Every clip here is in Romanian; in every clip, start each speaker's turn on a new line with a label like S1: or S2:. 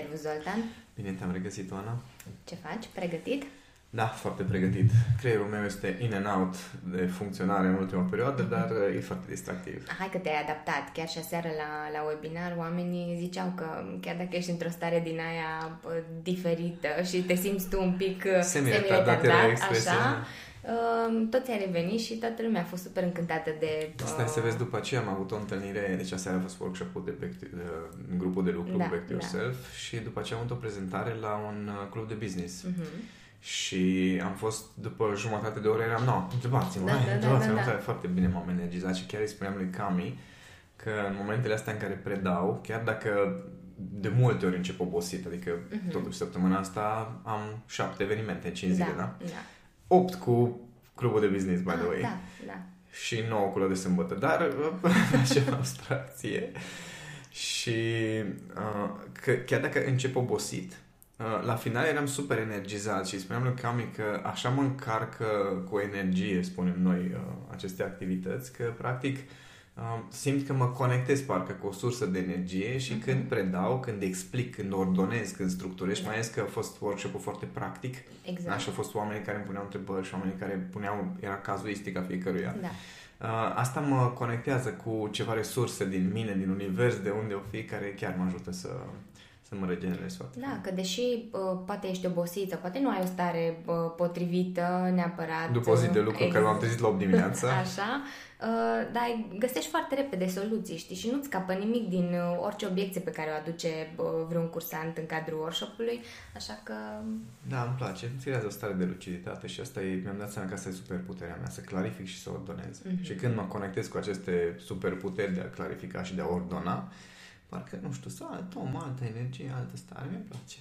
S1: Servus, Zoltan!
S2: Bine te-am regăsit, Oana.
S1: Ce faci? Pregătit?
S2: Da, foarte pregătit. Creierul meu este in and out de funcționare în ultima perioadă, dar uh, e foarte distractiv.
S1: Hai că te-ai adaptat. Chiar și aseară la, la webinar oamenii ziceau că chiar dacă ești într-o stare din aia bă, diferită și te simți tu un pic uh,
S2: semi-retardat, așa,
S1: Uh, toți ai revenit și toată lumea a fost super încântată de...
S2: Uh... Stai să vezi după aceea, am avut o întâlnire, deci aseară a fost workshop-ul de, back, de, de grupul de lucru
S1: da,
S2: Back to
S1: da.
S2: Yourself și după aceea am avut o prezentare la un uh, club de business.
S1: Uh-huh.
S2: Și am fost, după jumătate de oră, eram, no, întrebați-mă,
S1: Da,
S2: hai,
S1: da, da,
S2: întrebați-mă,
S1: da, da.
S2: foarte bine m-am energizat și chiar îi spuneam lui Cami că în momentele astea în care predau, chiar dacă de multe ori încep obosit, adică
S1: Mhm.
S2: totuși săptămâna asta am șapte evenimente în cinci zile, da?
S1: da.
S2: Opt cu clubul de business, by
S1: Ah,
S2: the way.
S1: Da, da.
S2: Și nouă cu la de sâmbătă, dar facem abstracție. Și uh, că chiar dacă încep obosit, uh, la final eram super energizat și spuneam lui Cami că așa mă încarcă cu energie, spunem noi, uh, aceste activități, că practic uh, simt că mă conectez parcă cu o sursă de energie și
S1: Mhm.
S2: când predau, când explic, când ordonez, când structurez, mai ales că a fost workshop foarte practic,
S1: Exact.
S2: Așa au fost oamenii care îmi puneau întrebări și oamenii care puneau, era cazuistica fiecăruia.
S1: Da.
S2: Uh, asta mă conectează cu ceva resurse din mine, din univers, de unde o fi, care chiar mă ajută să, să mă regenerez foarte.
S1: Da, că deși uh, poate ești obosită, poate nu ai o stare uh, potrivită neapărat.
S2: După o zi de lucru,
S1: uh,
S2: care m-am trezit la 8 dimineața,
S1: Așa, uh, dar găsești foarte repede soluții, știi, și nu-ți scapă nimic din uh, orice obiecție pe care o aduce uh, vreun cursant în cadrul workshop-ului, așa că...
S2: da, îmi place, îmi creează o stare de luciditate și asta e, mi-am dat seama că asta e superputerea mea, să clarific și să ordonez.
S1: Mhm.
S2: Și când mă conectez cu aceste superputeri de a clarifica și de a ordona, parcă, nu știu, să alt om, altă energie, altă stare, mi-e place.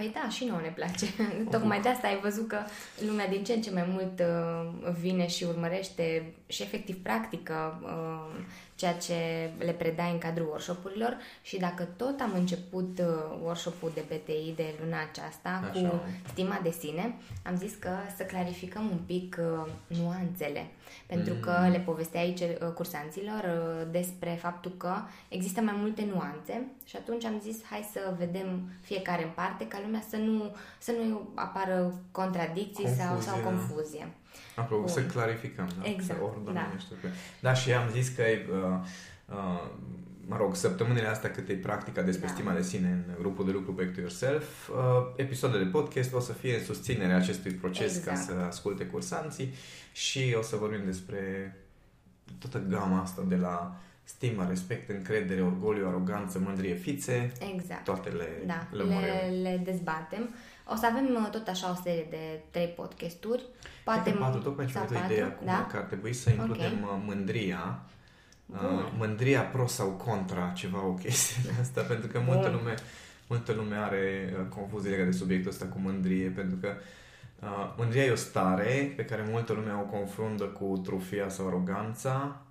S1: Păi da, și nouă ne place. Tocmai de asta ai văzut că lumea din ce în ce mai mult uh, vine și urmărește și efectiv practică uh, ceea ce le predai în cadrul workshopurilor și dacă tot am început uh, workshopul de BTI de luna aceasta
S2: Așa.
S1: cu stima de sine, am zis că să clarificăm un pic uh, nuanțele. Pentru
S2: Mm.
S1: că le povestea aici uh, cursanților uh, despre faptul că există mai multe nuanțe și atunci am zis hai să vedem fiecare în parte ca lumea să nu, să nu apară contradicții sau, sau
S2: Confuzie, da.
S1: confuzie.
S2: Apropo,
S1: Bun.
S2: să clarificăm, da?
S1: Exact,
S2: să ordonăm
S1: da.
S2: niște lucruri. Da, și am zis că, uh, uh, mă rog, săptămânile astea cât e practica despre
S1: Da.
S2: stima de sine în grupul de lucru Back to Yourself, uh, episoadele de podcast o să fie în susținerea acestui proces
S1: Exact.
S2: ca să asculte cursanții și o să vorbim despre toată gama asta de la stimă, respect, încredere, orgoliu, aroganță, mândrie, fițe,
S1: Exact.
S2: toate le
S1: Da,
S2: lămurim.
S1: le, le dezbatem. O să avem uh, tot așa o serie de trei podcasturi. Poate
S2: Poate patru, tocmai ce
S1: sau
S2: mi-a
S1: patru,
S2: ideea acum,
S1: da?
S2: că ar trebui să includem uh, mândria, uh,
S1: Bun.
S2: mândria pro sau contra ceva o chestie de asta, pentru că multă
S1: Bun.
S2: lume, multă lume are uh, confuzie legată de subiectul ăsta cu mândrie, pentru că uh, mândria e o stare pe care multă lume o confruntă cu trufia sau aroganța, uh,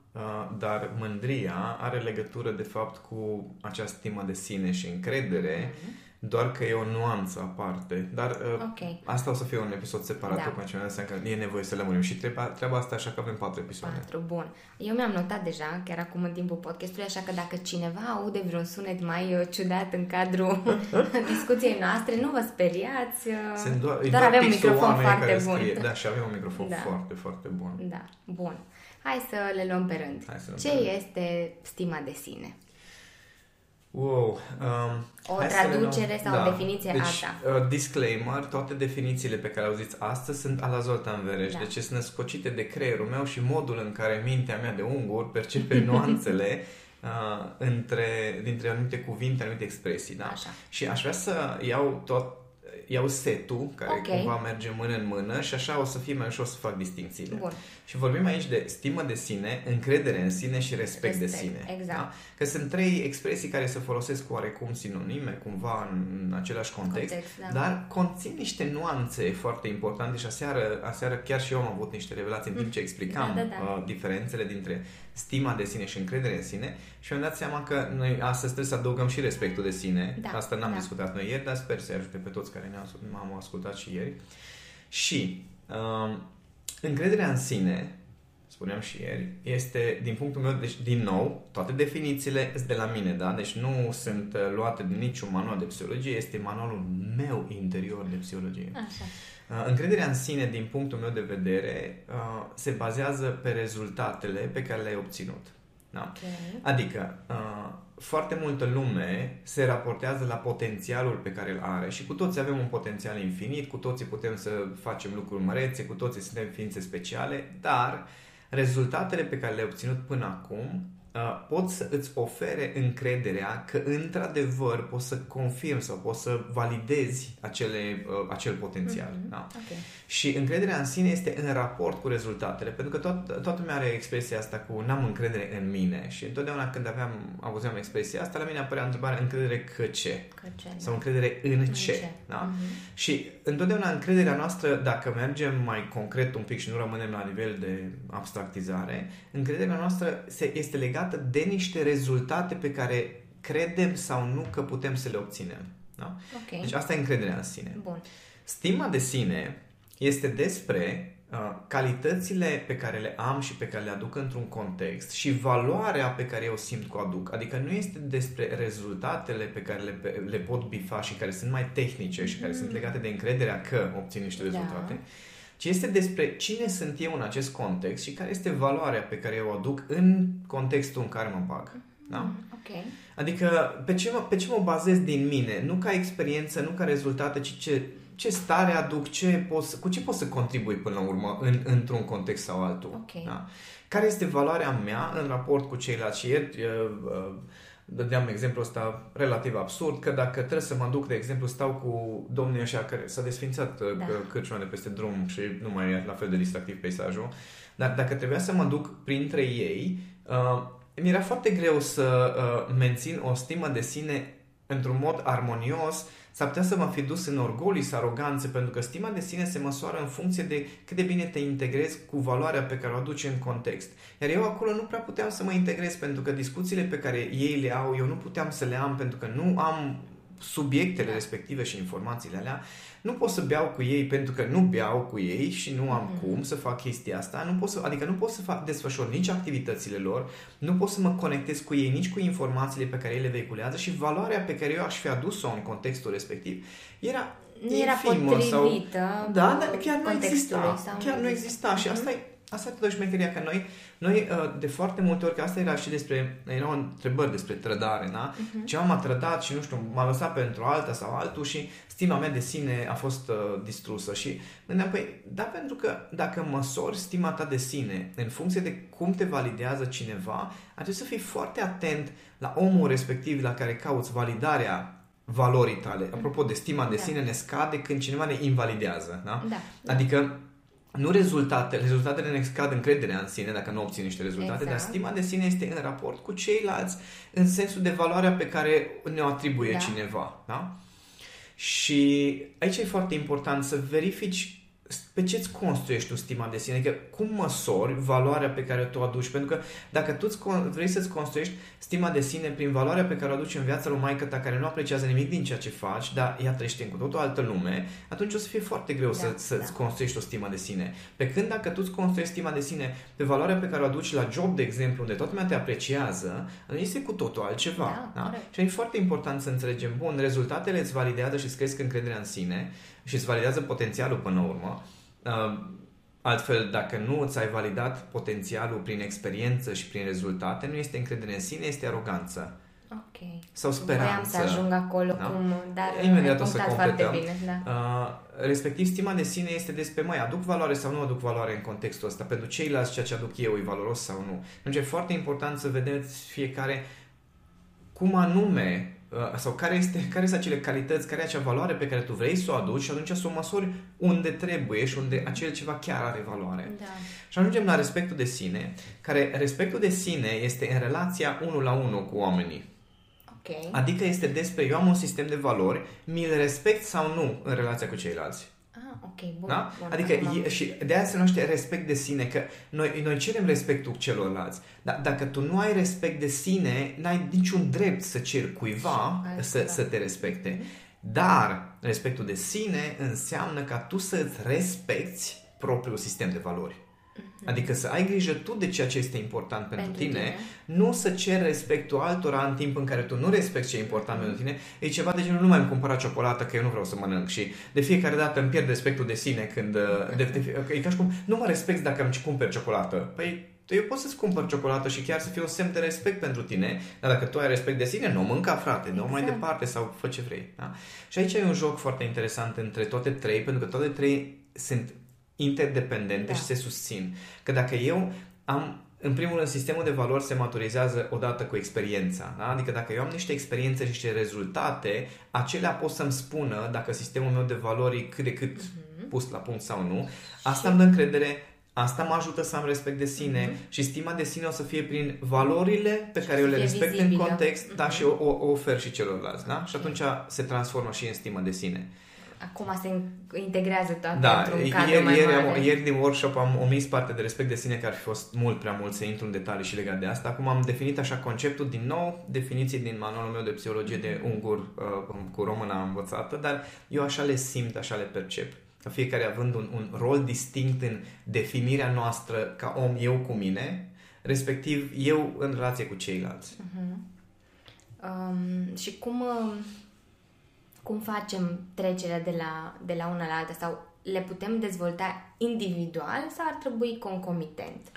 S2: dar mândria are legătură de fapt cu acea stimă de sine și încredere, doar că e o nuanță aparte. Dar uh,
S1: Ok.
S2: Asta o să fie un episod separat,
S1: Da.
S2: tocmai ce mi-am dat seama că e nevoie să lămurim și treaba, treaba asta așa că avem patru episoade.
S1: Patru, bun. Eu mi-am notat deja, chiar acum în timpul podcastului, așa că dacă cineva aude vreun sunet mai uh, ciudat în cadrul discuției noastre, nu vă speriați. uh,
S2: Sunt doar, e
S1: doar avem un
S2: pixul
S1: microfon
S2: oameni
S1: foarte
S2: care
S1: bun.
S2: Scrie. Da, și avem un microfon
S1: Da.
S2: foarte, foarte bun.
S1: Da, bun. Hai să le luăm pe rând.
S2: Hai să luăm
S1: Ce
S2: pe rând.
S1: este stima de sine?
S2: Wow. Um,
S1: O
S2: hai să le
S1: traducere
S2: luăm-
S1: sau o definiție
S2: deci,
S1: a
S2: Uh, disclaimer, toate definițiile pe care le auziți astăzi sunt ala Zoltan Vereș,
S1: Da.
S2: deci sunt născocite de creierul meu și modul în care mintea mea de ungur percepe nuanțele uh, între, dintre anumite cuvinte, anumite expresii. Da?
S1: Așa.
S2: Și aș vrea să iau tot iau setul, care
S1: Ok.
S2: cumva merge mână în mână și așa o să fie mai ușor să fac distințiile.
S1: Bun.
S2: Și vorbim aici de stimă de sine, încredere în sine și respect, de
S1: Respect,
S2: sine.
S1: exact.
S2: Da? Că sunt trei expresii care se folosesc cu oarecum sinonime, cumva în același context,
S1: Context, da.
S2: dar conțin niște nuanțe foarte importante și aseară, aseară chiar și eu am avut niște revelații în timp ce explicam
S1: Da, da, da.
S2: Uh, diferențele dintre stima de sine și încredere în sine și mi-am dat seama că noi astăzi trebuie să adăugăm și respectul de sine.
S1: Da,
S2: Asta n-am
S1: da.
S2: discutat noi ieri, dar sper să ajute pe toți care ne-au m-am ascultat și ieri. Și um, încrederea în sine, spuneam și ieri, este, din punctul meu, deci, din nou, toate definițiile sunt de la mine, da? Deci nu sunt uh, luate din niciun manual de psihologie, este manualul meu interior de psihologie.
S1: Așa.
S2: Uh, încrederea în sine, din punctul meu de vedere, uh, se bazează pe rezultatele pe care le-ai obținut. Da?
S1: Ok.
S2: Adică, uh, foarte multă lume se raportează la potențialul pe care îl are și cu toți avem un potențial infinit, cu toții putem să facem lucruri mărețe, cu toții suntem ființe speciale, dar rezultatele pe care le-ai obținut până acum uh, pot să îți ofere încrederea că într-adevăr poți să confirmi sau poți să validezi acele, uh, acel potențial.
S1: Mhm.
S2: Da?
S1: Ok.
S2: Și încrederea în sine este în raport cu rezultatele, pentru că tot, toată lumea are expresia asta cu n-am încredere în mine și întotdeauna când aveam, auzeam expresia asta, la mine apărea întrebarea încredere că ce?
S1: Că ce?
S2: Sau încredere în,
S1: În
S2: ce?
S1: ce?
S2: Da?
S1: Mhm.
S2: Și întotdeauna încrederea noastră, dacă mergem mai concret un pic și nu rămânem la nivel de abstractizare, încrederea noastră se, este legată de niște rezultate pe care credem sau nu că putem să le obținem. Da?
S1: Ok.
S2: Deci asta e încrederea în sine.
S1: Bun.
S2: Stima de sine este despre uh, calitățile pe care le am și pe care le aduc într-un context și valoarea pe care eu simt că o aduc. Adică nu este despre rezultatele pe care le, le pot bifa și care sunt mai tehnice și care sunt legate de încrederea că obțin niște
S1: Da.
S2: Rezultate, ci este despre cine sunt eu în acest context și care este valoarea pe care eu o aduc în contextul în care mă bag. Da?
S1: Mm, Ok.
S2: Adică pe ce, mă, pe ce mă bazez din mine? Nu ca experiență, nu ca rezultate, ci ce, ce stare aduc, ce pot, să- cu ce pot să contribui până la urmă în, într-un context sau altul.
S1: Ok.
S2: Da? Care este valoarea mea în raport cu ceilalți? Și ieri uh, uh, dădeam exemplul ăsta relativ absurd, că dacă trebuie să mă duc, de exemplu, stau cu domnii ăștia care s-a desfințat uh,
S1: Da.
S2: da. cârciuna de peste drum și nu mai e la fel de distractiv peisajul, dar dacă trebuia să mă duc printre ei, uh, mi era foarte greu să uh, mențin o stimă de sine într-un mod armonios, s-ar putea să mă fi dus în orgolii și aroganțe, pentru că stima de sine se măsoară în funcție de cât de bine te integrezi cu valoarea pe care o aduci în context. Iar eu acolo nu prea puteam să mă integrez, pentru că discuțiile pe care ei le au, eu nu puteam să le am, pentru că nu am subiectele respective și informațiile alea, nu pot să beau cu ei pentru că nu beau cu ei și nu am
S1: Mhm.
S2: cum să fac chestia asta, nu pot să, adică nu pot să fac, desfășor nici activitățile lor, nu pot să mă conectez cu ei nici cu informațiile pe care ei le vehiculează și valoarea pe care eu aș fi adus-o în contextul respectiv era
S1: Nu era
S2: infimă
S1: potrivită
S2: sau... Da, dar chiar nu
S1: contextului
S2: exista.
S1: sau
S2: Chiar nu exista și asta e Asta e totuși șmecheria că noi, noi uh, de foarte multe ori, că asta era și despre, erau întrebări despre trădare, da?
S1: Mhm.
S2: Ceva m-a trădat și nu știu, m-a lăsat pentru alta sau altul și stima mea de sine a fost uh, distrusă și gândeam, păi, da, pentru că dacă măsori stima ta de sine în funcție de cum te validează cineva, ar trebui să fii foarte atent la omul respectiv la care cauți validarea valorii tale. Apropo de stima de
S1: Da.
S2: sine ne scade când cineva ne invalidează, da?
S1: Da.
S2: Adică nu rezultatele, rezultatele ne scad încrederea în sine dacă nu obții niște rezultate,
S1: Exact.
S2: dar stima de sine este în raport cu ceilalți în sensul de valoarea pe care ne-o atribuie
S1: Da.
S2: cineva. Da? Și aici e foarte important să verifici pe ce îți construiești tu stima de sine, adică cum măsori valoarea pe care tu o aduci, pentru că dacă tu îți con- vrei să-ți construiești stima de sine prin valoarea pe care o aduci în viața lui maică ta, care nu apreciază nimic din ceea ce faci, dar ea trăiește în cu totul altă lume, atunci o să fie foarte greu
S1: Da,
S2: să, să-ți
S1: da.
S2: construiești o stimă de sine. Pe când dacă tu îți construiești stima de sine pe valoarea pe care o aduci la job, de exemplu, unde toată lumea te apreciază, atunci este cu totul altceva.
S1: Da, corect.
S2: Și e foarte important să înțelegem, bun, rezultatele îți validează și îți cresc încrederea în sine și îți validează potențialul până la urmă. Uh, Altfel, dacă nu îți ai validat potențialul prin experiență și prin rezultate, nu este încredere în sine, este aroganță
S1: Ok.
S2: sau
S1: Voiam
S2: speranță.
S1: să ajung acolo
S2: Da.
S1: cum, dar
S2: Imediat
S1: ai
S2: o să
S1: punctat foarte
S2: completăm.
S1: bine. Da.
S2: Uh, respectiv, stima de sine este despre, mai aduc valoare sau nu aduc valoare în contextul ăsta. Pentru ceilalți, ceea ce aduc eu e valoros sau nu. Deci e foarte important să vedeți fiecare cum anume uh, sau care, este, care sunt acele calități, care e acea valoare pe care tu vrei să o aduci și atunci să o măsori unde trebuie și unde acel ceva chiar are valoare.
S1: Da.
S2: Și ajungem la respectul de sine, care respectul de sine este în relația unul la unul cu oamenii.
S1: Ok.
S2: Adică este despre eu am un sistem de valori, mi-l respect sau nu în relația cu ceilalți.
S1: Ah, ok, bun.
S2: Da?
S1: bun.
S2: Adică
S1: Acum-
S2: e, și de aia se numește respect de sine, că noi, noi cerem respectul celorlalți, dar dacă tu nu ai respect de sine, n-ai niciun drept să ceri cuiva
S1: Și
S2: să,
S1: altceva.
S2: să te respecte. Dar respectul de sine înseamnă ca tu să-ți respecti propriul sistem de valori. Adică să ai grijă tu de ceea ce este important pentru,
S1: Pentru
S2: tine,
S1: tine.
S2: nu să ceri respectul altora în timp în care tu nu respecti ce e important pentru tine. E ceva de genul, nu mai îmi cumpăra ciocolată că eu nu vreau să mănânc și de fiecare dată îmi pierd respectul de sine când... uh, De, de, e ca și cum, nu mă respecti dacă îmi cumperi ciocolată. Păi eu pot să-ți cumpăr ciocolată și chiar să fie un semn de respect pentru tine, dar dacă tu ai respect de sine, nu mânca, frate, nu mai
S1: Exact.
S2: departe sau fă ce vrei. Da? Și aici e un joc foarte interesant între toate trei, pentru că toate trei sunt interdependente
S1: Da.
S2: și se susțin. Că dacă eu am în primul rând, sistemul de valori se maturizează odată cu experiența. Da? Adică dacă eu am niște experiențe și niște rezultate, acelea pot să-mi spună dacă sistemul meu de valori e cât de cât pus la punct sau nu. Asta îmi dă încredere, asta mă ajută să am respect de sine și stima de sine o să fie prin valorile pe
S1: Și
S2: care
S1: să
S2: eu le
S1: fie
S2: respect în
S1: vizibilă.
S2: context da,
S1: Mhm.
S2: și o, o, o ofer și celorlalți. Da? Și atunci se transformă și în stima de sine.
S1: Acum se integrează toate
S2: Da,
S1: într-un cadru
S2: ieri,
S1: mai
S2: ieri,
S1: mare.
S2: am, ieri din workshop am omis parte de respect de sine, că ar fi fost mult prea mult să intru în detalii și legat de asta. Acum am definit așa conceptul, din nou, definiții din manualul meu de psihologie de ungur uh, cu româna învățată, dar eu așa le simt, așa le percep. Că fiecare având un, un rol distinct în definirea noastră ca om, eu cu mine, respectiv eu în relație cu ceilalți.
S1: Um, și cum, uh, cum facem trecerea de la, de la una la alta sau le putem dezvolta individual sau ar trebui concomitent?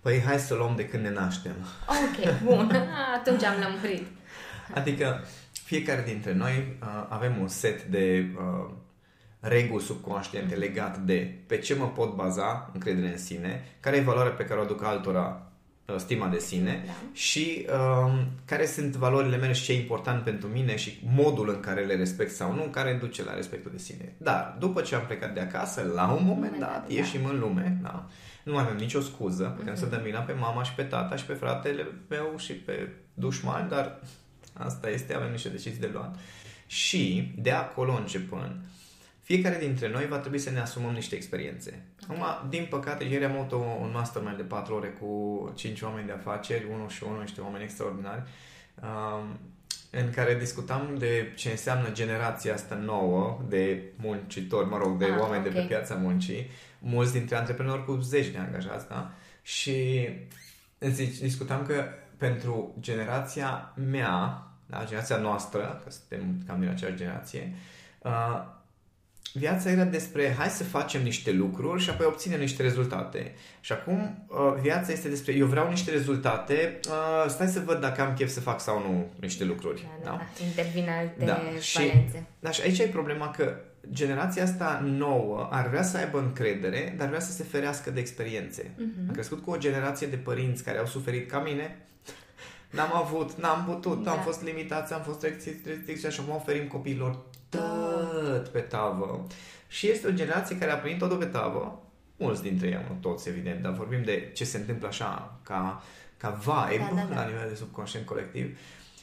S2: Păi hai să luăm de când ne naștem.
S1: Ok, bun. Atunci am lămurit.
S2: Adică fiecare dintre noi uh, avem un set de uh, reguli subconștiente legat de pe ce mă pot baza, încredere în sine, care e valoarea pe care o aduc altora, uh, stima de sine
S1: Da.
S2: și uh, care sunt valorile mele și ce e important pentru mine și modul în care le respect sau nu, care duce la respectul de sine. Dar după ce am plecat de acasă, la un moment dat,
S1: da.
S2: ieșim în lume, da? nu mai avem nicio scuză, putem să dăm vina pe mama și pe tata și pe fratele meu și pe dușmani, dar Asta este, avem niște decizii de luat. Și de acolo începând, fiecare dintre noi va trebui să ne asumăm niște experiențe. Acum, din păcate, ieri am avut o- un mastermind de 4 ore cu 5 oameni de afaceri, unul și unul, niște oameni extraordinari, um, în care discutam de ce înseamnă generația asta nouă de muncitori, mă rog, de
S1: Ah,
S2: oameni de pe
S1: ok.
S2: piața muncii, mulți dintre antreprenori cu zeci de angajați, da? Și zic, discutam că pentru generația mea, da, generația noastră, că suntem cam din aceeași generație, uh, viața era despre hai să facem niște lucruri și apoi obținem niște rezultate. Și acum uh, viața este despre eu vreau niște rezultate, uh, stai să văd dacă am chef să fac sau nu niște lucruri.
S1: Da, da, da. Intervin alte
S2: Da, și-
S1: valențe.
S2: Da, și aici e problema că generația asta nouă ar vrea să aibă încredere, dar vrea să se ferească de experiențe.
S1: Mhm.
S2: Am crescut cu o generație de părinți care au suferit ca mine, n-am avut, n-am putut,
S1: Da.
S2: am fost limitați, am fost restricți restricți și acum oferim copiilor tot pe tavă. Și este o generație care a primit totul pe tavă, mulți dintre ei, nu toți evident, dar vorbim de ce se întâmplă așa, ca, ca vibe
S1: Da, da, da.
S2: la nivel de subconștient colectiv.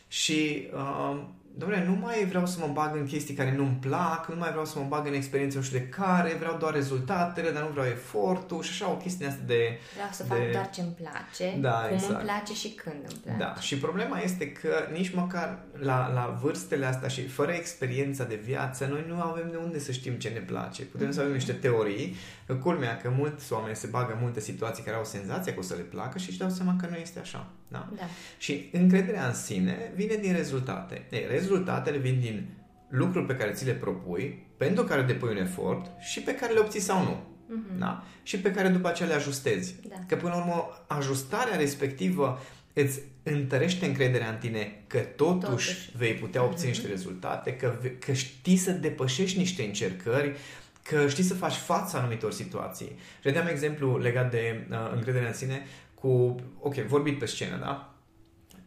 S2: Și, uh, domnule, nu mai vreau să mă bag în chestii care nu-mi plac, nu mai vreau să mă bag în experiențe nu știu de care, vreau doar rezultatele, dar nu vreau efortul și așa o chestie asta de...
S1: Vreau să
S2: de-
S1: fac doar ce îmi place,
S2: Da,
S1: cum
S2: exact.
S1: îmi place și când îmi place.
S2: Da, și problema este că nici măcar la, la vârstele astea și fără experiența de viață, noi nu avem de unde să știm ce ne place. Putem să avem niște teorii, că culmea că mulți oameni se bagă în multe situații care au senzația că o să le placă și își dau seama că nu este așa. Da?
S1: Da.
S2: Și încrederea în sine vine din rezultate. Ei, rezultatele vin din lucruri pe care ți le propui, pentru care depui un efort și pe care le obții sau nu.
S1: Mhm.
S2: Da? Și pe care după aceea le ajustezi.
S1: Da.
S2: Că până la urmă ajustarea respectivă îți întărește încrederea în tine că totuși,
S1: Totuși.
S2: vei putea obține niște rezultate, că, ve- că știi să depășești niște încercări, că știi să faci față anumitor situații. Și vedeam exemplu legat de uh, încrederea în sine cu, ok, vorbit pe scenă, da?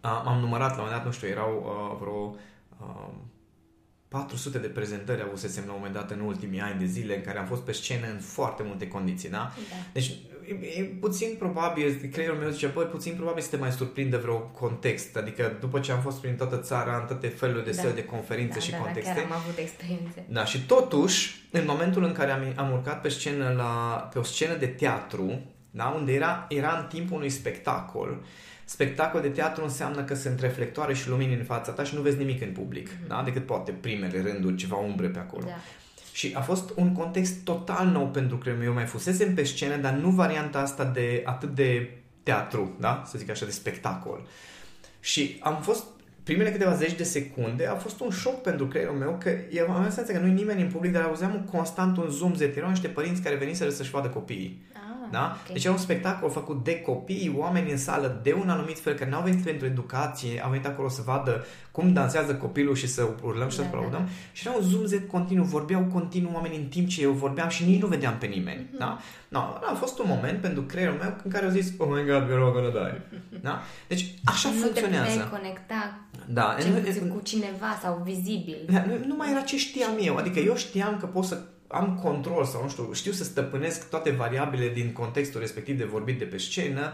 S2: Uh, am numărat la un moment dat, nu știu, erau uh, vreo uh, 400 de prezentări avusesem la un moment dat în ultimii ani de zile în care am fost pe scenă în foarte multe condiții, da?
S1: Da.
S2: Deci e, e puțin probabil, creierul meu zice, băi, puțin probabil să te mai surprindă vreo context. Adică după ce am fost prin toată țara, în toate felurile de
S1: Da.
S2: săli de conferințe
S1: da,
S2: și
S1: da,
S2: contexte.
S1: Da, chiar am avut experiențe.
S2: Da, și totuși, în momentul în care am, am urcat pe scenă la, pe o scenă de teatru, da, unde era, era în timpul unui spectacol, spectacol de teatru înseamnă că sunt reflectoare și lumini în fața ta și nu vezi nimic în public, da? decât poate primele rânduri, ceva umbre pe acolo.
S1: Da.
S2: Și a fost un context total nou pentru că eu mai fusesem pe scenă, dar nu varianta asta de atât de teatru, da? Să zic așa, de spectacol. Și am fost primele câteva zeci de secunde a fost un șoc pentru creierul meu că eu am senzația că nu-i nimeni în public, dar auzeam constant un zoom de erau niște părinți care veniseră să-și vadă copiii.
S1: Ah,
S2: Da?
S1: ok.
S2: Deci era un spectacol făcut de copii, oameni în sală de un anumit fel, că n-au venit pentru educație, au venit acolo să vadă cum dansează copilul și să urlăm și să
S1: Da,
S2: aplaudăm.
S1: da,
S2: Și era un zoom Z continuu, vorbeau continuu oameni în timp ce eu vorbeam și nici nu vedeam pe nimeni.
S1: Mhm.
S2: Da? No, a fost un moment pentru creierul meu în care au zis, oh my god, we're all gonna die. Da? Deci așa
S1: nu te
S2: funcționează.
S1: puteai conecta
S2: Da,
S1: cel
S2: în-
S1: puțin
S2: în-
S1: cu cineva sau vizibil.
S2: da, nu, nu mai era ce știam eu. Adică eu știam că pot să am control sau nu știu, știu să stăpânesc toate variabile din contextul respectiv de vorbit de pe scenă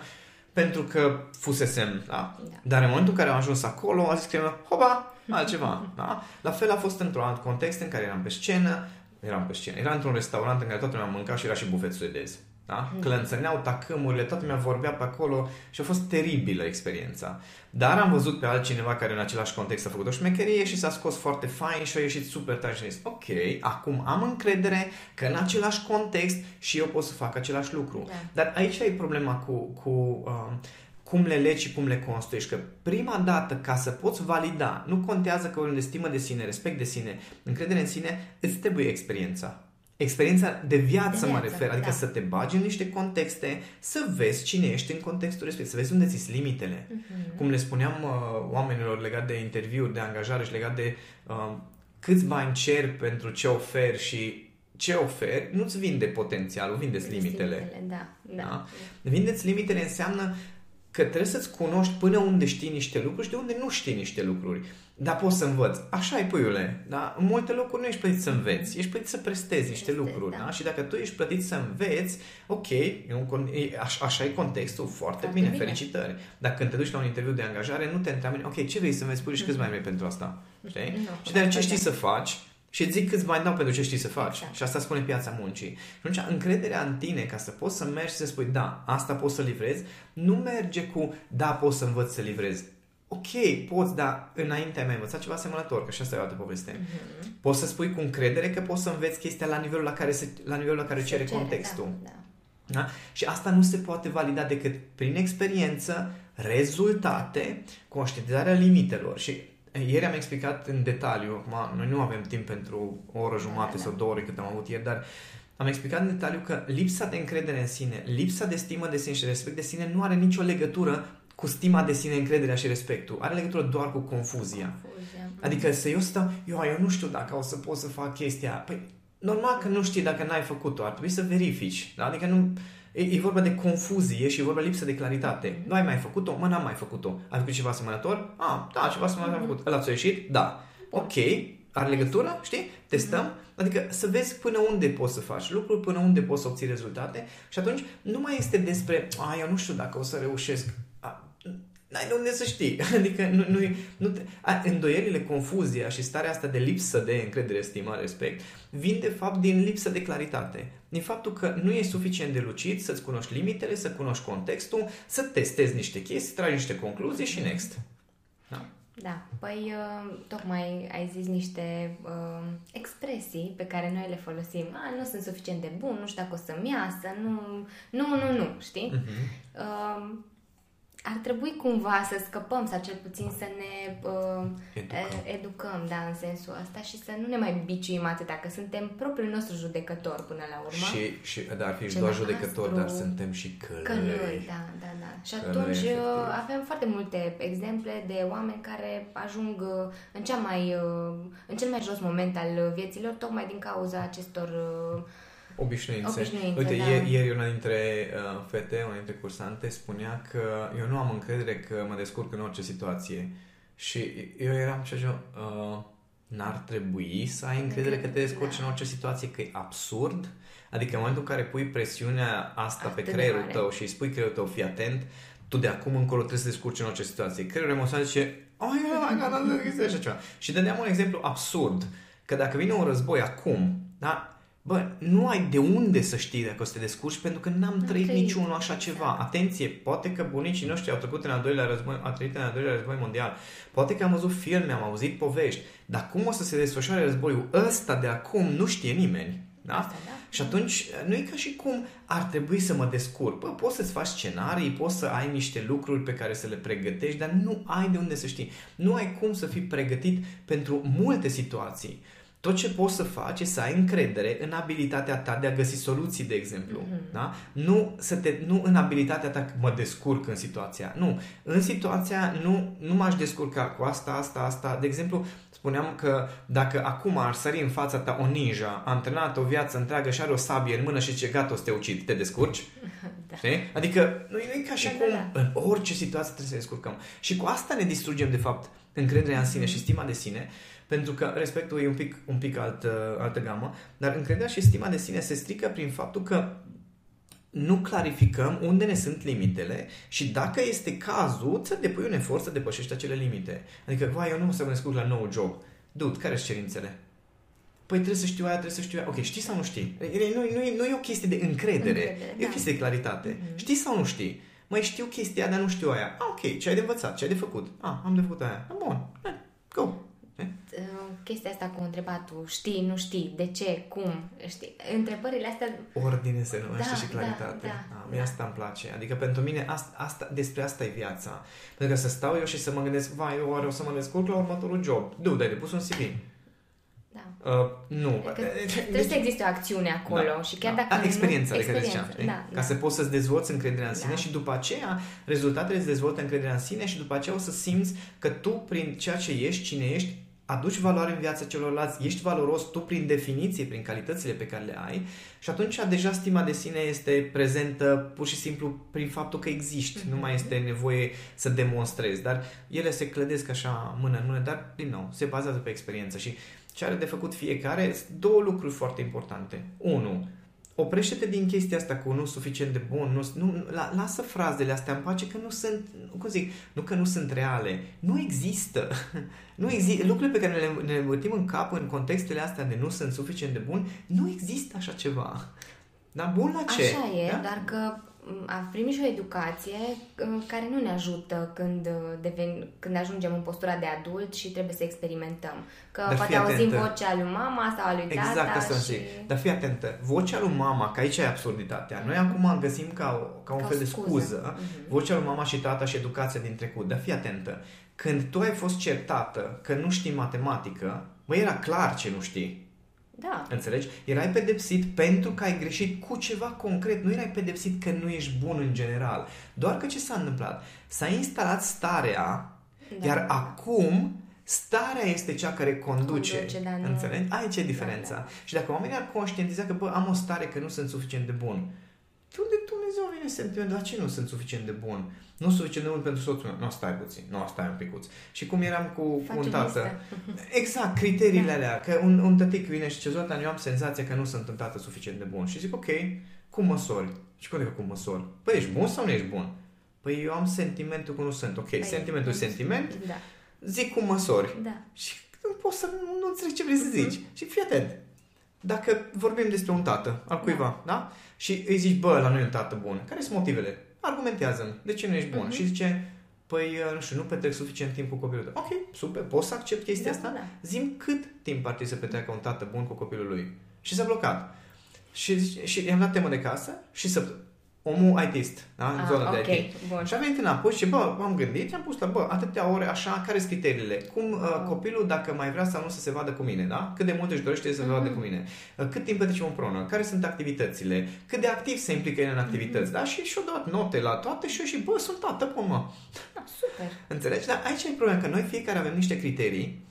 S2: pentru că fusesem, da.
S1: Da.
S2: Dar în momentul în care am ajuns acolo, a zis că hopa, altceva, da? La fel a fost într-un alt context în care eram pe scenă, eram pe scenă, era într-un restaurant în care toată lumea mânca și era și bufet suedez. Da? Clănțăneau tacâmurile, toată lumea vorbea pe acolo și a fost teribilă experiența. Dar am văzut pe altcineva care în același context a făcut o șmecherie și s-a scos foarte fain și a ieșit super tare și a zis, ok, acum am încredere că în același context și eu pot să fac același lucru.
S1: Da.
S2: Dar aici e problema cu, cu um, cum le legi și cum le construiești. Că prima dată, ca să poți valida, nu contează că de stimă de sine, respect de sine, încredere în sine, îți trebuie experiența. Experiența de viață,
S1: De
S2: mă
S1: viață,
S2: refer, adică
S1: da.
S2: să te bagi în niște contexte, să vezi cine ești în contextul respectiv, să vezi unde ți limitele.
S1: Mhm.
S2: Cum le spuneam uh, oamenilor legat de interviuri, de angajare și legat de uh, câți bani cer pentru ce oferi și ce oferi, nu-ți vinde potențialul, vindeți limitele.
S1: Da, da.
S2: Da? Vindeți limitele înseamnă că trebuie să-ți cunoști până unde știi niște lucruri și de unde nu știi niște lucruri. Dar poți să învăț. Așa e, puiule. Da? În multe locuri nu ești plătit să înveți. Ești plătit să prestezi niște
S1: Prestezi,
S2: lucruri.
S1: da.
S2: Da? Și dacă tu ești plătit să înveți, ok, e un, con- e, aș, așa e contextul, foarte,
S1: Foarte
S2: bine,
S1: bine.
S2: felicitări. Dacă când te duci la un interviu de angajare, nu te întreabă, ok, ce vrei să înveți, pui și câți bani vrei pentru asta? Știi?
S1: Nu,
S2: și de ce
S1: da.
S2: știi să faci și îți zic câți bani dau pentru ce știi să faci.
S1: Exact.
S2: Și asta spune piața muncii. Și atunci, încrederea în tine, ca să poți să mergi și să spui, da, asta poți să livrezi, nu merge cu, da, poți să învăț să livrezi. Ok, poți, dar înainte ai mai învățat ceva asemănător, că și asta e o altă poveste.
S1: Mhm.
S2: Poți să spui cu încredere că poți să înveți chestia la nivelul la care, se, la nivelul la care
S1: Se
S2: cere,
S1: cere,
S2: contextul.
S1: Da, da.
S2: Da? Și asta nu se poate valida decât prin experiență, rezultate, conștientizarea limitelor. Și ieri am explicat în detaliu, acum noi nu avem timp pentru o oră jumate
S1: Da, da.
S2: sau două ore cât am avut ieri, dar am explicat în detaliu că lipsa de încredere în sine, lipsa de stimă de sine și respect de sine nu are nicio legătură cu stima de sine, încrederea și respectul. Are legătură doar cu confuzia.
S1: Confuzia.
S2: Adică să eu stau, eu, eu nu știu dacă o să pot să fac chestia. Păi, normal că nu știi dacă n-ai făcut-o, ar trebui să verifici. Da? Adică nu, e, e vorba de confuzie și e vorba de lipsă de claritate. Nu ai mai făcut-o? Mă, n-am mai făcut-o. Ai făcut ceva asemănător? Ah, da, ceva asemănător am făcut. Ăla ți-a ieșit? Da. Ok, are legătură, știi? Testăm. Adică să vezi până unde poți să faci lucruri, până unde poți să obții rezultate și atunci nu mai este despre, a, eu nu știu dacă o să reușesc. A, N-ai de unde să știi. Adică nu, nu, nu te, a, îndoielile, confuzia și starea asta de lipsă de încredere, stimă, respect, vin de fapt din lipsă de claritate. Din faptul că nu e suficient de lucid să-ți cunoști limitele, să cunoști contextul, să testezi niște chestii, tragi niște concluzii și next. Da.
S1: Da, păi uh, tocmai ai zis niște uh, expresii pe care noi le folosim. A, nu sunt suficient de bun, nu știu dacă o să-mi iasă, nu, nu, nu, nu, știi?
S2: Mhm.
S1: Uh, ar trebui cumva să scăpăm sau cel puțin să ne uh,
S2: Educăm.
S1: educăm. educăm, da, în sensul ăsta și să nu ne mai biciuim atâta, că suntem propriul nostru judecător până la urmă.
S2: Și, și dar fi și
S1: Ce
S2: doar
S1: nastru.
S2: judecători, dar suntem și călăi.
S1: Călăi, da, da, da. Și
S2: Călăi,
S1: atunci
S2: efectiv.
S1: uh, avem foarte multe exemple de oameni care ajung uh, în, cea mai, uh, în cel mai jos moment al vieților, tocmai din cauza acestor uh,
S2: Obișnuințe.
S1: Obișnuințe,
S2: Uite,
S1: da.
S2: ieri, ieri una dintre uh, fete, una dintre cursante, spunea că eu nu am încredere că mă descurc în orice situație. Și eu eram și așa, uh, n-ar trebui să ai încredere că te descurci
S1: Da.
S2: în orice situație, că e absurd. Adică în momentul în care pui presiunea asta pe
S1: Atât de
S2: creierul
S1: mare.
S2: tău și îi spui creierul tău, fii atent, tu de acum încolo trebuie să te descurci în orice situație. Creierul emoțional zice, oh, my God, nu există așa ceva. Și dădeam un exemplu absurd, că dacă vine un război acum, da, Bă, nu ai de unde să știi dacă o să te descurci pentru că n-am trăit,
S1: trăit,
S2: niciunul așa
S1: exact.
S2: ceva. Atenție, poate că bunicii noștri au trecut în al doilea război, au trăit în al doilea război mondial. Poate că am văzut filme, am auzit povești, dar cum o să se desfășoare războiul ăsta de acum nu știe nimeni. Da?
S1: Asta, da.
S2: Și atunci nu e ca și cum ar trebui să mă descurc. Bă, poți să-ți faci scenarii, poți să ai niște lucruri pe care să le pregătești, dar nu ai de unde să știi. Nu ai cum să fii pregătit pentru multe situații. Tot ce poți să faci e să ai încredere în abilitatea ta de a găsi soluții, de exemplu. Mm-hmm. Da? Nu, să te, nu în abilitatea ta că mă descurc în situația. Nu. În situația nu, nu m-aș descurca cu asta, asta, asta. De exemplu, spuneam că dacă acum ar sări în fața ta o ninja antrenată o viață întreagă și are o sabie în mână și ce gata, o să te ucid, te descurci?
S1: Da.
S2: Știi? Adică nu e ca și
S1: Da,
S2: cum
S1: da,
S2: în orice situație trebuie să ne descurcăm. Și cu asta ne distrugem, de fapt, încrederea în sine și stima de sine, pentru că respectul e un pic, un pic alt, uh, altă gamă, dar încrederea și stima de sine se strică prin faptul că nu clarificăm unde ne sunt limitele și dacă este cazul, să depui un efort să depășești acele limite. Adică, vai, eu nu o să mă descurc la nou job. Dude, care sunt cerințele? Păi trebuie să știu aia, trebuie să știu aia. Ok, știi sau nu știi? Nu, nu, nu, e, nu e o chestie de încredere,
S1: Încredere,
S2: e o
S1: da.
S2: chestie de claritate. Mm-hmm. Știi sau nu știi? Mai știu chestia, aia, dar nu știu aia. Ah, ok, ce ai de învățat, ce ai de făcut? Ah, am de făcut aia. Ah, bun, eh, go. Eh?
S1: Uh, chestia asta cu întrebatul, știi, nu știi, de ce, cum, știi, întrebările astea,
S2: Ordine se numește
S1: Da,
S2: și claritate.
S1: da, da,
S2: ah, mie
S1: da.
S2: asta îmi place. Adică pentru mine asta, asta, despre asta e viața. Pentru că să stau eu și să mă gândesc, vai, eu oare o să mă descurc la următorul job. Du, ai depus un CV.
S1: da.
S2: Uh, nu.
S1: Că trebuie să existe o acțiune acolo
S2: Da,
S1: și chiar
S2: da.
S1: dacă
S2: A,
S1: nu-
S2: experiența de care
S1: experiență,
S2: ziceam, știi?
S1: da,
S2: Ca
S1: da.
S2: să poți să-ți dezvolți încrederea în sine
S1: Da.
S2: și după aceea rezultatele îți dezvoltă încrederea în sine și după aceea o să simți că tu prin ceea ce ești, cine ești, aduci valoare în viața celorlalți, ești valoros tu prin definiție, prin calitățile pe care le ai și atunci deja stima de sine este prezentă pur și simplu prin faptul că existi,
S1: Mhm.
S2: nu mai este nevoie să demonstrezi, dar ele se clădesc așa mână în mână, dar din nou, se bazează pe experiență și ce are de făcut fiecare sunt două lucruri foarte importante. Unu, oprește-te din chestia asta cu nu suficient de bun, nu, nu, la, lasă frazele astea în pace că nu sunt, cum zic, nu că nu sunt reale, nu există. Nu există, lucrurile pe care le, ne învârtim în cap în contextele astea de nu sunt suficient de bun, nu există așa ceva. Dar bun la ce?
S1: Așa e,
S2: Da?
S1: dar că m, am primit și o educație uh, care nu ne ajută când, uh, devin, când ajungem în postura de adult și trebuie să experimentăm. Că
S2: Dar
S1: poate
S2: fii
S1: auzim
S2: atentă.
S1: vocea lui mama sau a lui
S2: Exact
S1: tata
S2: asta
S1: și...
S2: zic. Dar fii atentă, vocea lui mama, că aici e absurditatea. Noi acum găsim ca, o- ca un
S1: Ca o
S2: fel de
S1: scuză.
S2: scuză
S1: Mhm.
S2: vocea lui mama și tata și educația din trecut. Dar fii atentă, când tu ai fost certată că nu știi matematică, bă, era clar ce nu știi.
S1: Da,
S2: Înțelegi? Erai pedepsit pentru că ai greșit cu ceva concret. Nu erai pedepsit că nu ești bun în general. Doar că ce s-a întâmplat? S-a instalat starea,
S1: da.
S2: iar acum starea este cea care conduce.
S1: Conduce, dar nu-
S2: Înțelegi? Aici e diferența.
S1: Da, da.
S2: Și dacă oamenii ar conștientiza că, bă, am o stare că nu sunt suficient de bun, de unde Dumnezeu vine sentimentul? La ce nu sunt suficient de bun? Nu suficient de bun pentru soțul meu. Nu, stai puțin. Nu, stai un picuț. Și cum eram cu, cu
S1: Faci
S2: un
S1: o
S2: tată.
S1: listă.
S2: Exact, criteriile
S1: Da.
S2: alea. Că un, un tătic vine și ce Zoltan, eu am senzația că nu sunt un tată suficient de bun. Și zic, ok, cum măsori? Și cum adică cum măsori? Păi ești bun sau nu ești bun? Păi eu am sentimentul că nu sunt. Ok,
S1: Păi,
S2: sentimentul e sentiment,
S1: Da,
S2: zic cum măsori.
S1: da.
S2: Și nu poți să nu, nu înțeleg ce vrei să zici. Și fii atent. Dacă vorbim despre un tată al cuiva, da? Și îi zici, bă, la noi e un tată bun. Care sunt motivele? Argumentează-mi. De ce nu ești bun?
S1: Mhm.
S2: Și zice, păi, nu știu, nu petrec suficient timp cu copilul tău. Ok, super, poți să accept chestia
S1: Da,
S2: asta?
S1: da.
S2: Zim cât timp ar trebui să petreacă un tată bun cu copilul lui. Și s-a blocat. Și, zice- și i-am dat temă de casă și să... Omul ITist, da? În
S1: Ah,
S2: zona de
S1: ok,
S2: IT.
S1: bun.
S2: Și a venit înapoi și, bă, m-am gândit și am pus la, bă, atâtea ore, așa, care sunt criteriile? Cum uh,
S1: Ah.
S2: copilul, dacă mai vrea sau nu să se vadă cu mine, da? Cât de mult își dorește să se vadă
S1: Mhm.
S2: cu mine? Uh, cât timp petrecem împreună? Care sunt activitățile? Cât de activ se implică el în activități, da? Și și-au dat note la toate și eu și, bă, sunt tată, bun, mă.
S1: Ah, super.
S2: Înțelegi? Dar aici e problema, că noi fiecare avem niște criterii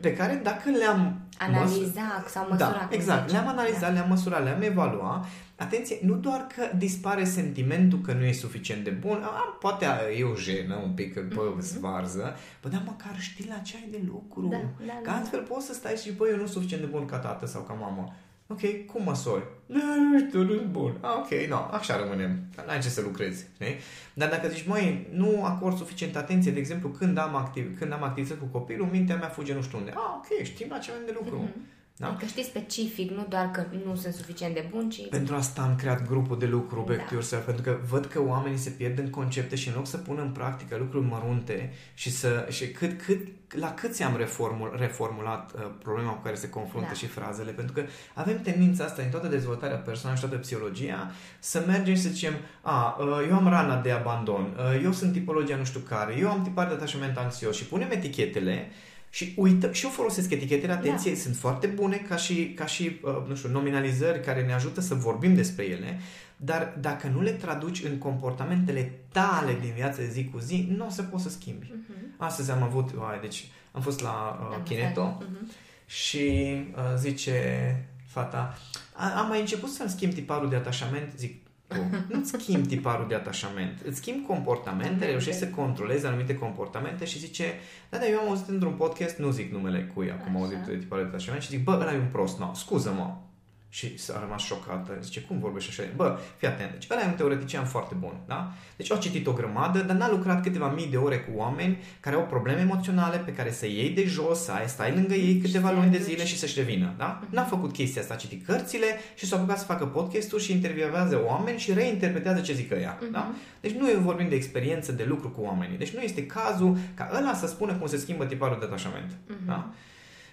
S2: pe care dacă le-am
S1: Analiza sau măsura.
S2: da,
S1: cum
S2: exact.
S1: zici.
S2: Le-am analizat,
S1: Da.
S2: le-am măsurat, le-am evaluat. Atenție, nu doar că dispare sentimentul că nu e suficient de bun, a, poate e o jenă un pic, că bă, îți varză, bă, dar măcar știi la ce ai de lucru.
S1: Da, da,
S2: că
S1: da,
S2: altfel poți să stai și, bă, eu nu sunt suficient de bun ca tată sau ca mamă. Ok, cum măsori? Nu știu, nu sunt bun. Ah, ok, no, așa rămânem. N-ai ce să lucrezi. Știi? Dar dacă zici, măi, nu acord suficient atenție, de exemplu, când am, activ, când am activități cu copilul, mintea mea fuge nu știu unde. Ah, ok, știm la ce avem de lucru.
S1: Mhm.
S2: Da?
S1: Adică știi specific, nu doar că nu sunt suficient de buni, ci...
S2: Pentru asta am creat grupul de lucru Back
S1: Da.
S2: to Yourself, pentru că văd că oamenii se pierd în concepte și în loc să pună în practică lucruri mărunte și să și cât, cât, la cât ți-am reformul, reformulat uh, problema cu care se confruntă
S1: Da.
S2: și frazele, pentru că avem tendința asta în toată dezvoltarea personală și toată psihologia să mergem și să zicem, a, uh, eu am rana de abandon, uh, eu sunt tipologia nu știu care, eu am tipar de atașament anxios și punem etichetele și uită, și eu folosesc etichetele, atenție,
S1: Da.
S2: sunt foarte bune ca și, ca și uh, nu știu, nominalizări care ne ajută să vorbim despre ele, dar dacă nu le traduci în comportamentele tale din viața de zi cu zi, nu o să poți să schimbi.
S1: Mhm.
S2: Astăzi am avut, uai, deci am fost la uh,
S1: Da,
S2: Kineto
S1: Mhm.
S2: și uh, zice fata, "A- am mai început să-mi schimb tiparul de atașament, zic, tu, nu-ți schimbi tiparul de atașament, îți schimbi comportamentele,
S1: Da,
S2: reușești
S1: da.
S2: să controlezi anumite comportamente și zice, da, dar eu am auzit într-un podcast, nu zic numele cui acum am
S1: Așa.
S2: auzit de tiparul de atașament și zic, bă, ăla e un prost, no, scuză-mă. Și s-a rămas șocată. Zice, cum vorbești așa? Bă, fii atent. Deci ăla e un teoretician foarte bun, da? Deci a citit o grămadă, dar n-a lucrat câteva mii de ore cu oameni care au probleme emoționale pe care să iei de jos, să ai, stai lângă ei câteva
S1: să
S2: luni de
S1: aduci.
S2: zile și să-și revină, da? N-a făcut chestia asta, a citit cărțile și s-a apucat să facă podcasturi și intervievează oameni și reinterpretează ce zic ăia,
S1: Mhm.
S2: da? Deci nu e vorbim de experiență, de lucru cu oamenii. Deci nu este cazul ca ăla să spună cum se schimbă tiparul de atașament,
S1: Mhm.
S2: da?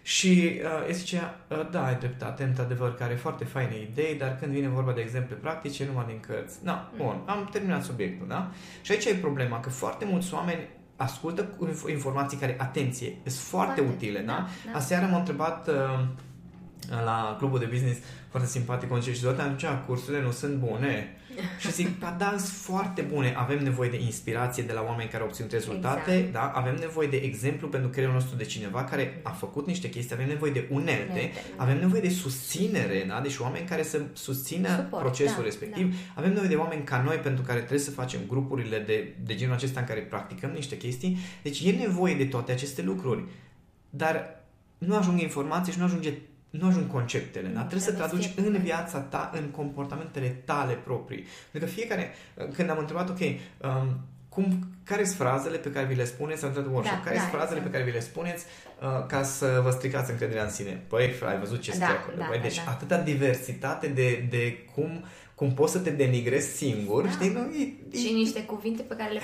S2: Și uh, îi zicea, uh, da, ai dreptate, într-adevăr, care are foarte faine idei, dar când vine vorba de exemple practice, numai din cărți. Da,
S1: Mm.
S2: bun, am terminat subiectul, da? Și aici e problema, că foarte mulți oameni ascultă cu inf- informații care, atenție, sunt foarte,
S1: Foarte,
S2: utile, da?
S1: da, da.
S2: Aseară m-a întrebat uh, la clubul de business foarte simpatic, cum zice, și toate atunci cursurile nu sunt bune. Și zic, ba da, sunt foarte bune. Avem nevoie de inspirație de la oameni care au obținut rezultate,
S1: Exact.
S2: da? avem nevoie de exemplu pentru creierul nostru de cineva care a făcut niște chestii, avem nevoie de unelte,
S1: Unelte, da.
S2: avem nevoie de susținere, da? deci oameni care să susțină
S1: Suport,
S2: procesul
S1: da,
S2: respectiv. Avem nevoie de oameni ca noi pentru care trebuie să facem grupurile de, de genul acesta în care practicăm niște chestii. Deci e nevoie de toate aceste lucruri. Dar nu ajung informații și nu ajunge nu ajung conceptele,
S1: Nu,
S2: dar trebuie să
S1: trebuie să
S2: traduci
S1: fie-
S2: în viața ta, în comportamentele tale proprii. Pentru că fiecare, când am întrebat, ok, um, cum, care sunt frazele pe care vi le spuneți, am întrebat workshop,
S1: Da,
S2: care
S1: da,
S2: sunt frazele
S1: exact.
S2: pe care vi le spuneți uh, ca să vă stricați încrederea în sine? Păi, ai văzut ce
S1: Da,
S2: scrie acolo.
S1: da,
S2: Băi,
S1: da,
S2: deci
S1: da.
S2: atâta diversitate de, de cum, cum poți să te denigrezi singur,
S1: Da.
S2: știi? Nu, e, e
S1: Și niște cuvinte pe care le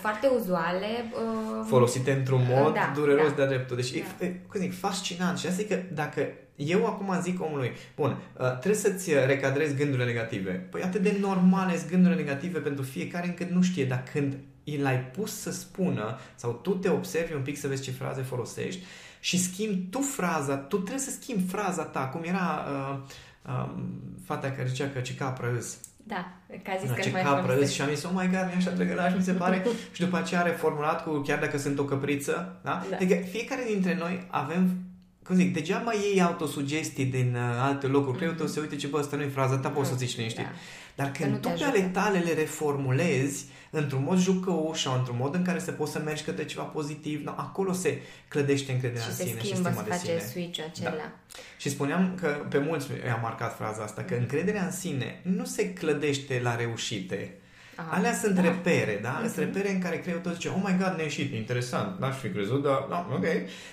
S1: foarte uzuale. Uh,
S2: folosite într-un mod
S1: Da,
S2: dureros
S1: da.
S2: de-a dreptul. Deci
S1: Da.
S2: e, e, cum zic, fascinant. Și asta e că dacă eu acum zic omului, bun, uh, trebuie să-ți recadrezi gândurile negative. Păi atât de normale sunt gândurile negative pentru fiecare încât nu știe, dar când i l-ai pus să spună sau tu te observi un pic să vezi ce fraze folosești și schimbi tu fraza, tu trebuie să schimbi fraza ta, cum era uh, uh, fata care zicea că cica prăz.
S1: Da, ca zis
S2: Da,
S1: că
S2: ce
S1: mai
S2: capră râs
S1: folosești.
S2: și am zis, oh my god, mi așa drăgălaș, mi se pare. și după aceea a reformulat cu chiar dacă sunt o căpriță. Da?
S1: Da.
S2: Adică fiecare dintre noi avem cum zic, degeaba iei autosugestii din uh, alte locuri. Cred că o să uite ce bă, asta nu e fraza ta, poți să o zici liniștit.
S1: Da.
S2: Dar
S1: nu
S2: când
S1: te
S2: tu pe
S1: ajută.
S2: ale tale le reformulezi într-un mod jucăuș sau într-un mod în care să poți să mergi către ceva pozitiv, no, acolo se clădește încrederea
S1: Și
S2: în
S1: se
S2: sine și
S1: schimbă,
S2: stima
S1: se
S2: de
S1: face
S2: sine.
S1: switch-ul acela.
S2: Și spuneam că pe mulți i-a marcat fraza asta, că încrederea în sine nu se clădește la reușite.
S1: Aha.
S2: Alea sunt
S1: Da.
S2: repere, da?
S1: Mhm.
S2: Sunt repere în care creierul tău zice, oh my god, ne-a ieșit, interesant, n-aș fi crezut, dar, da, ok.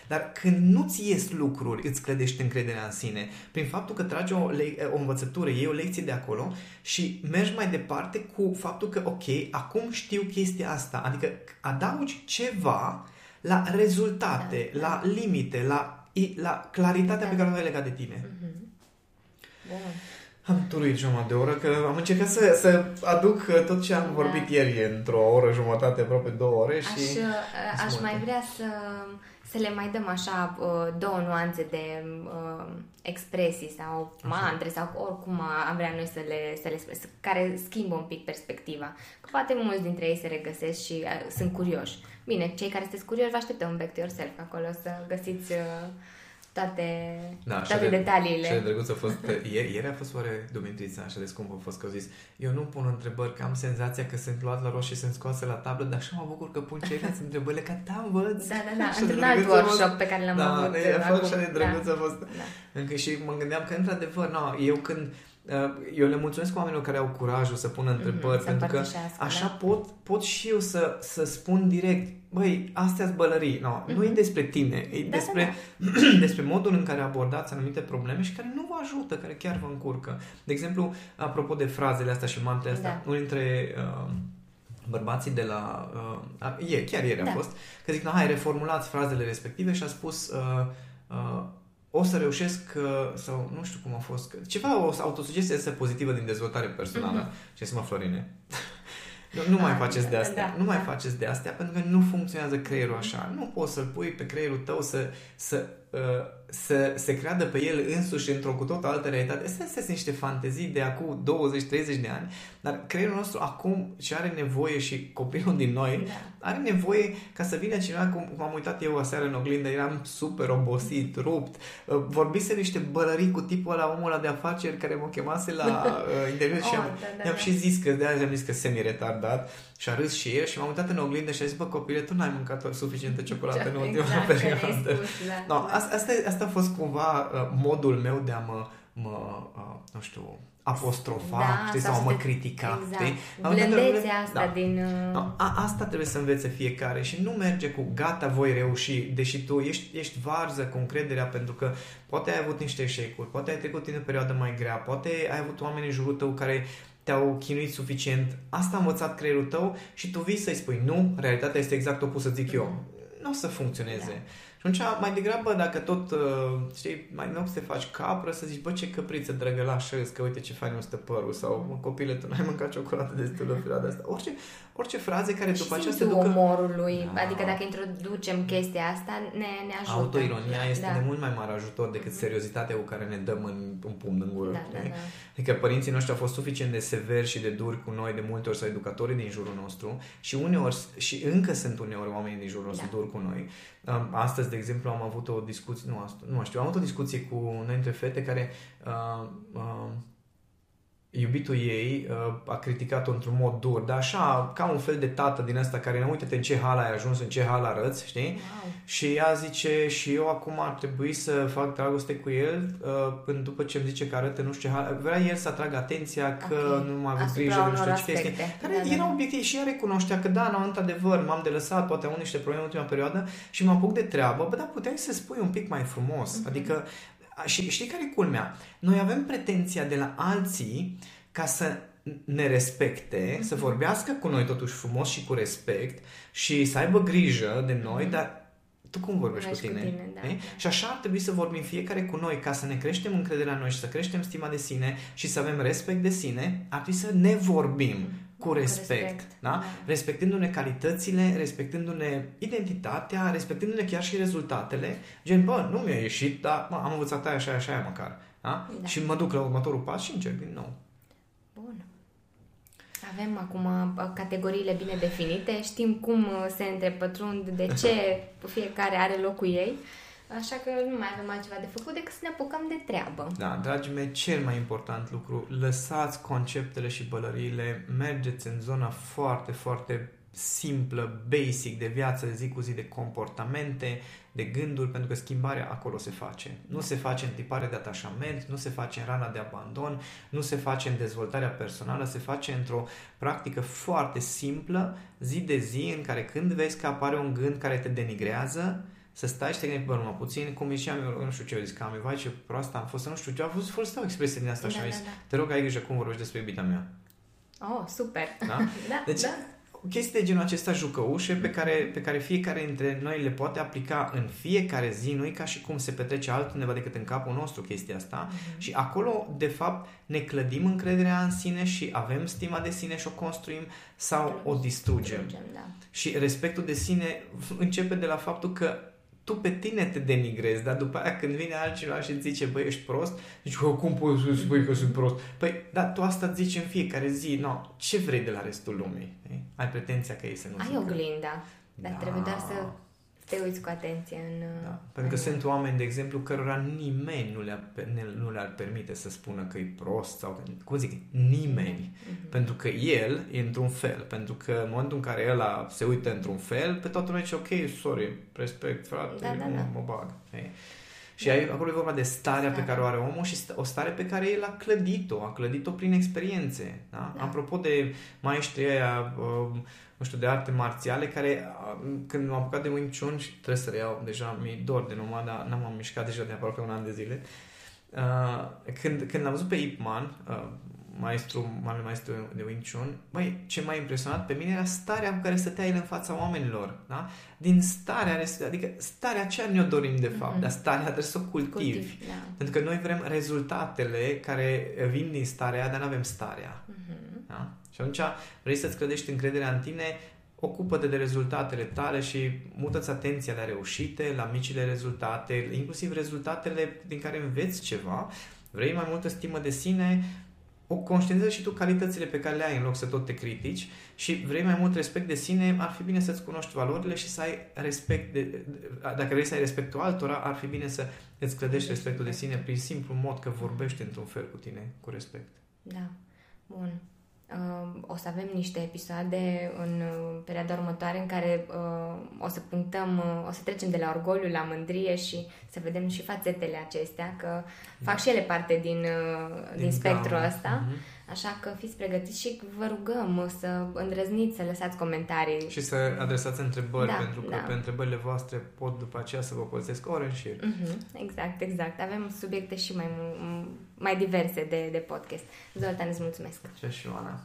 S2: Dar când nu-ți ies lucruri, îți clădești încrederea în sine. Prin faptul că tragi o, le- o învățătură, iei o lecție de acolo și mergi mai departe cu faptul că, ok, acum știu chestia asta. Adică adaugi ceva la rezultate,
S1: Da,
S2: la limite, la, la claritatea
S1: Da.
S2: pe care o ai legat de tine.
S1: Mhm. Bun.
S2: Am turuit jumătate de oră că am încercat să, să aduc uh, tot ce am
S1: Da.
S2: vorbit ieri într-o oră jumătate, aproape două ore
S1: Aș,
S2: și...
S1: uh, aș
S2: multe.
S1: mai vrea să, să le mai dăm așa uh, două nuanțe de uh, expresii sau mantre sau oricum am vrea noi să le, să le spunem, care schimbă un pic perspectiva. Că poate mulți dintre ei se regăsesc și uh, sunt curioși. Bine, cei care sunteți curioși, vă așteptăm back to yourself acolo să găsiți uh, toate,
S2: Da, și
S1: toate
S2: de-
S1: detaliile.
S2: Și de drăguț a fost, ieri, ieri a fost oare Dumitrița așa de scump a fost că au zis eu nu pun întrebări, că am senzația că sunt luat la roșii și sunt scoase la tablă, dar așa mă bucur că pun ceilalți întrebările, că da, învăț.
S1: Da, da, da,
S2: Așa de
S1: într-un alt
S2: drăguț a fost.
S1: workshop pe care l-am
S2: da,
S1: avut
S2: e, a fost
S1: acum.
S2: așa de drăguț
S1: da.
S2: a fost.
S1: Da.
S2: Încă și mă gândeam că, într-adevăr, no, eu când uh, eu le mulțumesc oamenilor care au curajul să pună întrebări,
S1: să
S2: pentru că
S1: împărtășească,
S2: așa
S1: da.
S2: pot, pot și eu să, să spun direct, băi, astea-s bălării. No, Nu e despre tine, e
S1: Da,
S2: despre, despre modul în care abordați anumite probleme și care nu vă ajută, care chiar vă încurcă. De exemplu, apropo de frazele astea și mantrele astea,
S1: Da.
S2: unul dintre uh, bărbații de la... Uh, a- ieri, chiar ieri a
S1: Da.
S2: fost, că zic, no, hai, reformulați frazele respective și a spus... Uh, uh, o să reușesc, uh, sau nu știu cum a fost, că- ceva, o autosugestie este pozitivă din dezvoltare personală. Ce să mă, Florine? Nu, nu mai
S1: Ah,
S2: faceți de
S1: da,
S2: astea.
S1: da,
S2: nu mai
S1: da.
S2: faceți de astea pentru că nu funcționează creierul așa. Nu poți să-l pui pe creierul tău să, să, uh, să se creadă pe el însuși într-o cu tot altă realitate. Astea sunt niște fantezii de acum 20-30 de ani, dar creierul nostru acum ce are nevoie și copilul din noi
S1: Da.
S2: are nevoie ca să vină cineva, cum, cum am uitat eu aseară în oglindă, eram super obosit, rupt, uh, vorbise niște bălării cu tipul ăla, omul ăla de afaceri care mă chemase la uh, interviu și
S1: Oh,
S2: am,
S1: da, da,
S2: i-am
S1: da.
S2: și zis că de aia am zis că semi-retardat și a râs și el și m-am uitat în oglindă și a zis, bă copile, tu n-ai mâncat suficientă ciocolată în ultima
S1: exact,
S2: perioadă.
S1: ne-ai spus, da.
S2: No, asta, asta, asta a fost cumva uh, modul meu de a mă, mă uh, nu știu, apostrofa,
S1: Da,
S2: știi,
S1: sau
S2: sau
S1: să
S2: mă
S1: te-
S2: critica,
S1: Exact.
S2: știi? La un moment dat,
S1: Blândețea asta
S2: da.
S1: din... uh,
S2: No, a, asta trebuie să învețe fiecare și nu merge cu gata, voi reuși, deși tu ești, ești varză cu încrederea pentru că poate ai avut niște eșecuri, poate ai trecut în o perioadă mai grea, poate ai avut oameni în jurul tău care te-au chinuit suficient, asta a învățat creierul tău și tu vii să-i spui nu, realitatea este exact opusă, zic eu. Nu o să funcționeze.
S1: Da.
S2: Și atunci, mai degrabă, dacă tot, uh, știi, mai nu să te faci capră, să zici, bă, ce căpriță drăgălașă îți, că uite ce fain îmi stă părul, sau, mă, copile, tu n-ai măcat ciocolată destul în perioada asta. Orice, orice fraze care
S1: și
S2: după aceea se
S1: simțul
S2: ducă...
S1: omorului,
S2: Da.
S1: adică dacă introducem chestia asta, ne, ne ajută.
S2: Autoironia este
S1: da.
S2: de mult mai mare ajutor decât seriozitatea cu care ne dăm în, în pumn în gură.
S1: Da, da,
S2: știi?
S1: da.
S2: Adică părinții noștri au fost suficient de severi și de duri cu noi de multe ori sau educatorii din jurul nostru și uneori și încă sunt uneori oamenii din jurul nostru
S1: Da.
S2: duri cu noi. Um, Astăzi, de exemplu, am avut o discuție, nu, asta, nu mai știu, am avut o discuție cu una dintre fete care uh, uh, iubitul ei uh, a criticat-o într-un mod dur, dar așa, ca un fel de tată din ăsta care, ne uite în ce hal ai ajuns, în ce hal arăți, știi?
S1: Wow.
S2: Și ea zice, și eu acum ar trebui să fac dragoste cu el uh, până după ce îmi zice că arată nu știu ce hal. Vrea el să atragă atenția că
S1: Ok.
S2: nu m-a avut
S1: Asupra
S2: grijă, nu
S1: unor
S2: știu ce chestii.
S1: aspecte.
S2: Care
S1: Da, da,
S2: era
S1: da.
S2: obiectiv și ea recunoștea că da, nu, într-adevăr, m-am de lăsat, poate am avut niște probleme în ultima perioadă și mă apuc de treabă, bă, dar puteai să spui un pic mai frumos.
S1: Mhm.
S2: Adică, a, și știi care e culmea? Noi avem pretenția de la alții ca să ne respecte, să vorbească cu noi totuși frumos și cu respect și să aibă grijă de noi, dar tu cum vorbești cu
S1: Vorbești
S2: tine?
S1: cu tine, da,
S2: Ei?
S1: da.
S2: Și așa ar trebui să vorbim fiecare cu noi ca să ne creștem încrederea în noi și să creștem stima de sine și să avem respect de sine, ar trebui să ne vorbim cu
S1: Cu
S2: respect.
S1: respect,
S2: da?
S1: da.
S2: Respectându-ne calitățile, respectându-ne identitatea, respectându-ne chiar și rezultatele. Gen, bă, nu mi-a ieșit, dar mă, am învățat aia și aia și aia măcar. Da?
S1: Da.
S2: Și mă duc la următorul pas și încerc din nou.
S1: Bun. Avem acum uh, categoriile bine definite, știm cum uh, se întrepătrund, de ce fiecare are locul ei, așa că nu mai avem altceva de făcut decât să ne apucăm de treabă.
S2: Da, dragii mei, cel mai important lucru, lăsați conceptele și bălăriile, mergeți în zona foarte, foarte simplă, basic de viață, de zi cu zi, de comportamente, de gânduri, pentru că schimbarea acolo se face. Nu se face în tipare de atașament, nu se face în rana de abandon, nu se face în dezvoltarea personală, se face într-o practică foarte simplă, zi de zi, în care când vezi că apare un gând care te denigrează, să stai și te gândești, bă, numai puțin, cum ziceam eu, nu știu ce eu zic, că am vai ce proastă am fost, să nu știu ce, a fost folosită o expresie din asta și
S1: Da,
S2: am
S1: da,
S2: zis,
S1: da.
S2: te rog, ai grijă cum vorbești despre iubita mea.
S1: Oh, super!
S2: Da?
S1: da,
S2: Deci,
S1: da.
S2: chestii de genul acesta jucăușe pe care, pe care fiecare dintre noi le poate aplica în fiecare zi, nu e ca și cum se petrece altundeva decât în capul nostru chestia asta
S1: Mhm.
S2: și acolo, de fapt, ne clădim încrederea în sine și avem stima de sine și o construim sau o distrugem.
S1: Distrugem, da.
S2: Și respectul de sine începe de la faptul că tu pe tine te denigrezi, dar după aia când vine altcineva și îți zice, băi, ești prost, zici, "Bă, cum poți să spui că sunt prost? Păi, dar tu asta îți zici în fiecare zi, no, ce vrei de la restul lumii? ei? Ai pretenția că ei să nu
S1: Ai
S2: zică.
S1: oglinda, dar
S2: Da.
S1: trebuie doar să te uiți cu atenție în...
S2: Da. Pentru că
S1: în
S2: sunt oameni, de exemplu, cărora nimeni nu le-ar, nu le-ar permite să spună că e prost sau, că- cum zic, nimeni.
S1: Mhm.
S2: Pentru că el e într-un fel. Pentru că în momentul în care ăla se uită într-un fel, pe toată lumea zice, ok, sorry, respect, frate,
S1: Da, da,
S2: nu
S1: da.
S2: mă bag. Ei? Și ai, acolo e vorba de starea pe care o are omul și o stare pe care el a clădit-o, a clădit-o prin experiențe. Da? Da. Apropo de maestrii aia, uh, nu știu, de arte marțiale, care uh, când m-am apucat de Wing Chun și trebuie să reiau, deja mi-e dor de numai, dar n-am mișcat deja de aproape un an de zile, uh, când, când l-am văzut pe Ip Man, uh, maestru, mare maestru de Wing Chun, băi, ce m-a impresionat pe mine era starea cu care stătea el în fața oamenilor, da? Din starea, adică starea aceea ne-o dorim de fapt, mm-hmm. dar starea trebuie să o cultivi. Cultiv, da. Pentru că noi vrem rezultatele care vin din starea dar nu avem starea. Mm-hmm. Da? Și atunci vrei să-ți clădești încrederea în tine, ocupă-te de rezultatele tale și mută-ți atenția la reușite, la micile rezultate, inclusiv rezultatele din care înveți ceva. Vrei mai multă stimă de sine, o conștientizezi și tu calitățile pe care le ai în loc să tot te critici și vrei mai mult respect de sine, ar fi bine să-ți cunoști valorile și să ai respect de, dacă vrei să ai respectul altora, ar fi bine să îți clădești respectul de sine prin simplu mod că vorbești într-un fel cu tine, cu respect.
S1: Da. Bun. Uh, o să avem niște episoade în uh, perioada următoare în care uh, o să punctăm, o să trecem de la orgoliu la mândrie și să vedem și fațetele acestea, că da. Fac și ele parte din, din, din spectrul ăsta. Uh-huh. Așa că fiți pregătiți și vă rugăm să îndrăzniți să lăsați comentarii.
S2: Și să adresați întrebări, da, pentru că da. pe întrebările voastre pot după aceea să vă folosesc ore în șir.
S1: Uh-huh. Exact, exact. Avem subiecte și mai, mai diverse de, de podcast. Zoltan, îți mulțumesc.
S2: Și și Ioana.